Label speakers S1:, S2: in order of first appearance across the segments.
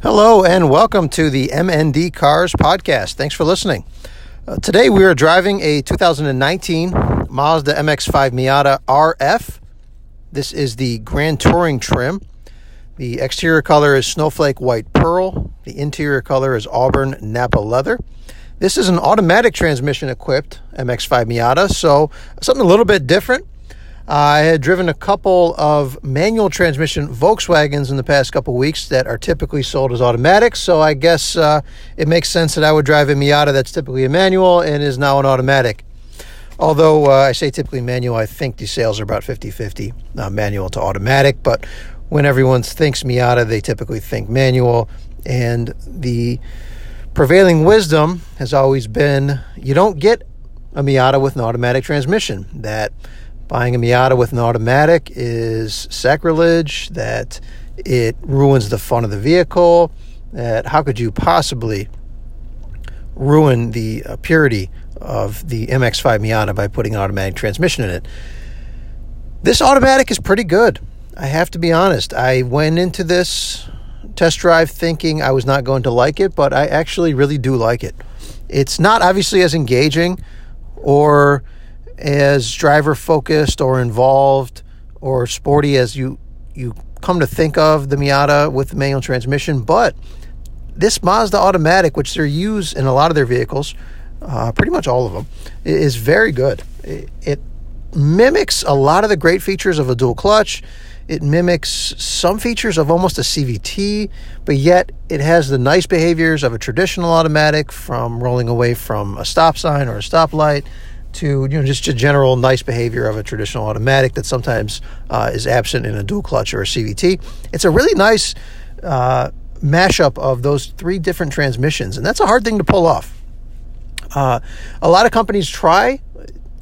S1: Hello and welcome to the MND Cars podcast. Thanks for listening. Uh, today we are driving a 2019 Mazda MX5 Miata RF. This is the Grand Touring trim. The exterior color is snowflake white pearl. The interior color is auburn Nappa leather. This is an automatic transmission equipped MX5 Miata, so something a little bit different. I had driven a couple of manual transmission Volkswagens in the past couple weeks that are typically sold as automatics. So I guess uh, it makes sense that I would drive a Miata that's typically a manual and is now an automatic. Although uh, I say typically manual, I think the sales are about 50 50 uh, manual to automatic. But when everyone thinks Miata, they typically think manual. And the prevailing wisdom has always been you don't get a Miata with an automatic transmission. That buying a Miata with an automatic is sacrilege, that it ruins the fun of the vehicle, that how could you possibly ruin the uh, purity of the MX5 Miata by putting an automatic transmission in it? This automatic is pretty good. I have to be honest. I went into this test drive thinking I was not going to like it, but I actually really do like it. It's not obviously as engaging or as driver focused or involved or sporty as you you come to think of the Miata with the manual transmission, but this Mazda automatic, which they use in a lot of their vehicles, uh, pretty much all of them, is very good. It, it mimics a lot of the great features of a dual clutch. It mimics some features of almost a CVT, but yet it has the nice behaviors of a traditional automatic from rolling away from a stop sign or a stoplight to you know just a general nice behavior of a traditional automatic that sometimes uh, is absent in a dual clutch or a CVT. It's a really nice uh, mashup of those three different transmissions, and that's a hard thing to pull off. Uh, a lot of companies try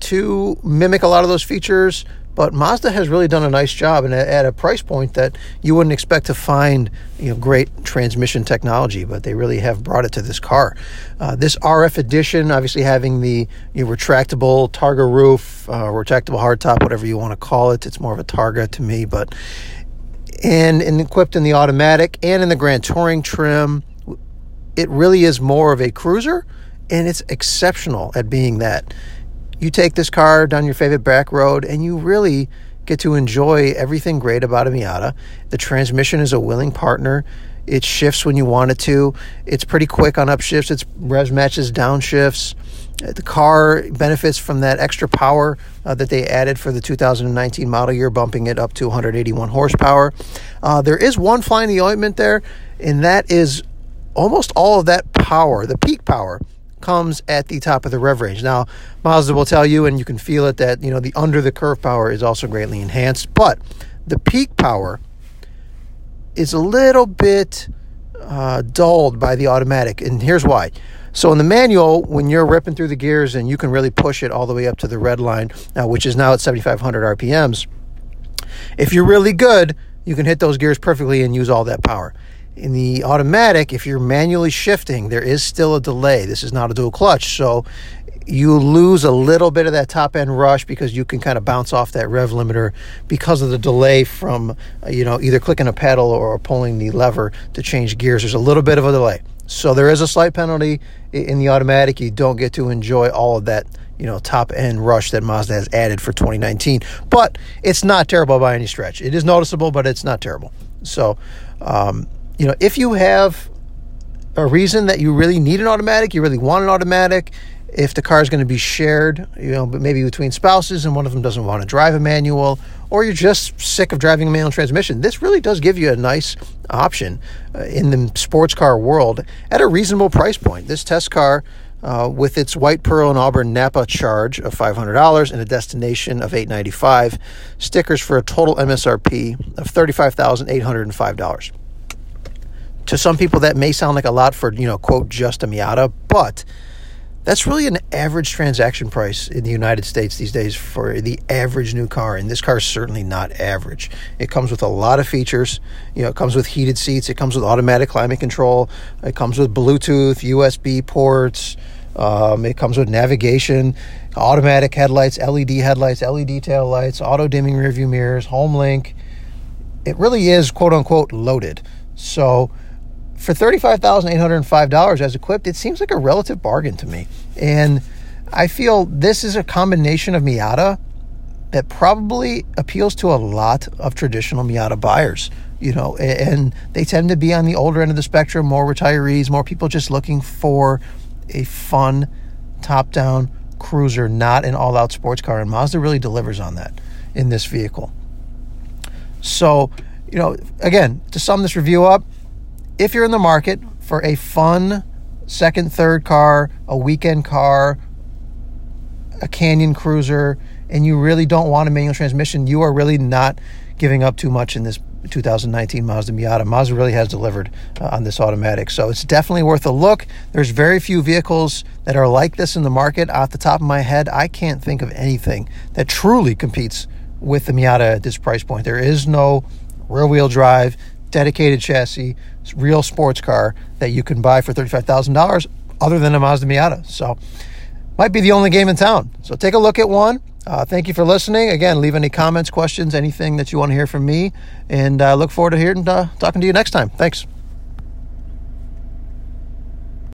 S1: to mimic a lot of those features, but Mazda has really done a nice job, and at a price point that you wouldn't expect to find, you know, great transmission technology. But they really have brought it to this car. Uh, this RF edition, obviously having the you know, retractable Targa roof, uh, retractable hardtop, whatever you want to call it. It's more of a Targa to me, but and, and equipped in the automatic and in the Grand Touring trim, it really is more of a cruiser, and it's exceptional at being that you take this car down your favorite back road and you really get to enjoy everything great about a Miata. The transmission is a willing partner. It shifts when you want it to. It's pretty quick on upshifts. It's res matches downshifts. Uh, the car benefits from that extra power uh, that they added for the 2019 model year, bumping it up to 181 horsepower. Uh, there is one fly in the ointment there, and that is almost all of that power, the peak power, comes at the top of the rev range. Now, Mazda will tell you, and you can feel it, that you know the under the curve power is also greatly enhanced, but the peak power is a little bit uh, dulled by the automatic, and here's why. So in the manual, when you're ripping through the gears and you can really push it all the way up to the red line, uh, which is now at 7,500 RPMs, if you're really good, you can hit those gears perfectly and use all that power. In the automatic, if you're manually shifting, there is still a delay. This is not a dual clutch, so you lose a little bit of that top end rush because you can kind of bounce off that rev limiter because of the delay from uh, you know either clicking a pedal or pulling the lever to change gears. There's a little bit of a delay, so there is a slight penalty in the automatic. You don't get to enjoy all of that you know top end rush that Mazda has added for 2019, but it's not terrible by any stretch. It is noticeable, but it's not terrible. So. Um, you know, if you have a reason that you really need an automatic, you really want an automatic, if the car is going to be shared, you know, but maybe between spouses and one of them doesn't want to drive a manual, or you're just sick of driving a manual transmission, this really does give you a nice option uh, in the sports car world at a reasonable price point. This test car. Uh, with its white pearl and auburn Nappa charge of $500 and a destination of 895, stickers for a total MSRP of $35,805 to some people that may sound like a lot for you know quote just a Miata, but that's really an average transaction price in the United States these days for the average new car. And this car is certainly not average. It comes with a lot of features. You know, it comes with heated seats. It comes with automatic climate control. It comes with Bluetooth, USB ports. Um, it comes with navigation, automatic headlights, LED headlights, LED tail lights, auto dimming rearview mirrors, HomeLink. It really is quote unquote loaded. So for $35,805 as equipped, it seems like a relative bargain to me. And I feel this is a combination of Miata that probably appeals to a lot of traditional Miata buyers. You know, and they tend to be on the older end of the spectrum, more retirees, more people just looking for a fun top down cruiser, not an all out sports car. And Mazda really delivers on that in this vehicle. So, you know, again, to sum this review up, if you're in the market for a fun second, third car, a weekend car, a Canyon cruiser, and you really don't want a manual transmission, you are really not giving up too much in this 2019 Mazda Miata. Mazda really has delivered uh, on this automatic. So it's definitely worth a look. There's very few vehicles that are like this in the market. Off the top of my head, I can't think of anything that truly competes with the Miata at this price point. There is no rear wheel drive, dedicated chassis, real sports car that you can buy for $35,000 other than a Mazda Miata. So might be the only game in town. So take a look at one. Uh, thank you for listening. Again, leave any comments, questions, anything that you want to hear from me, and I uh, look forward to hearing uh, talking to you next time. Thanks.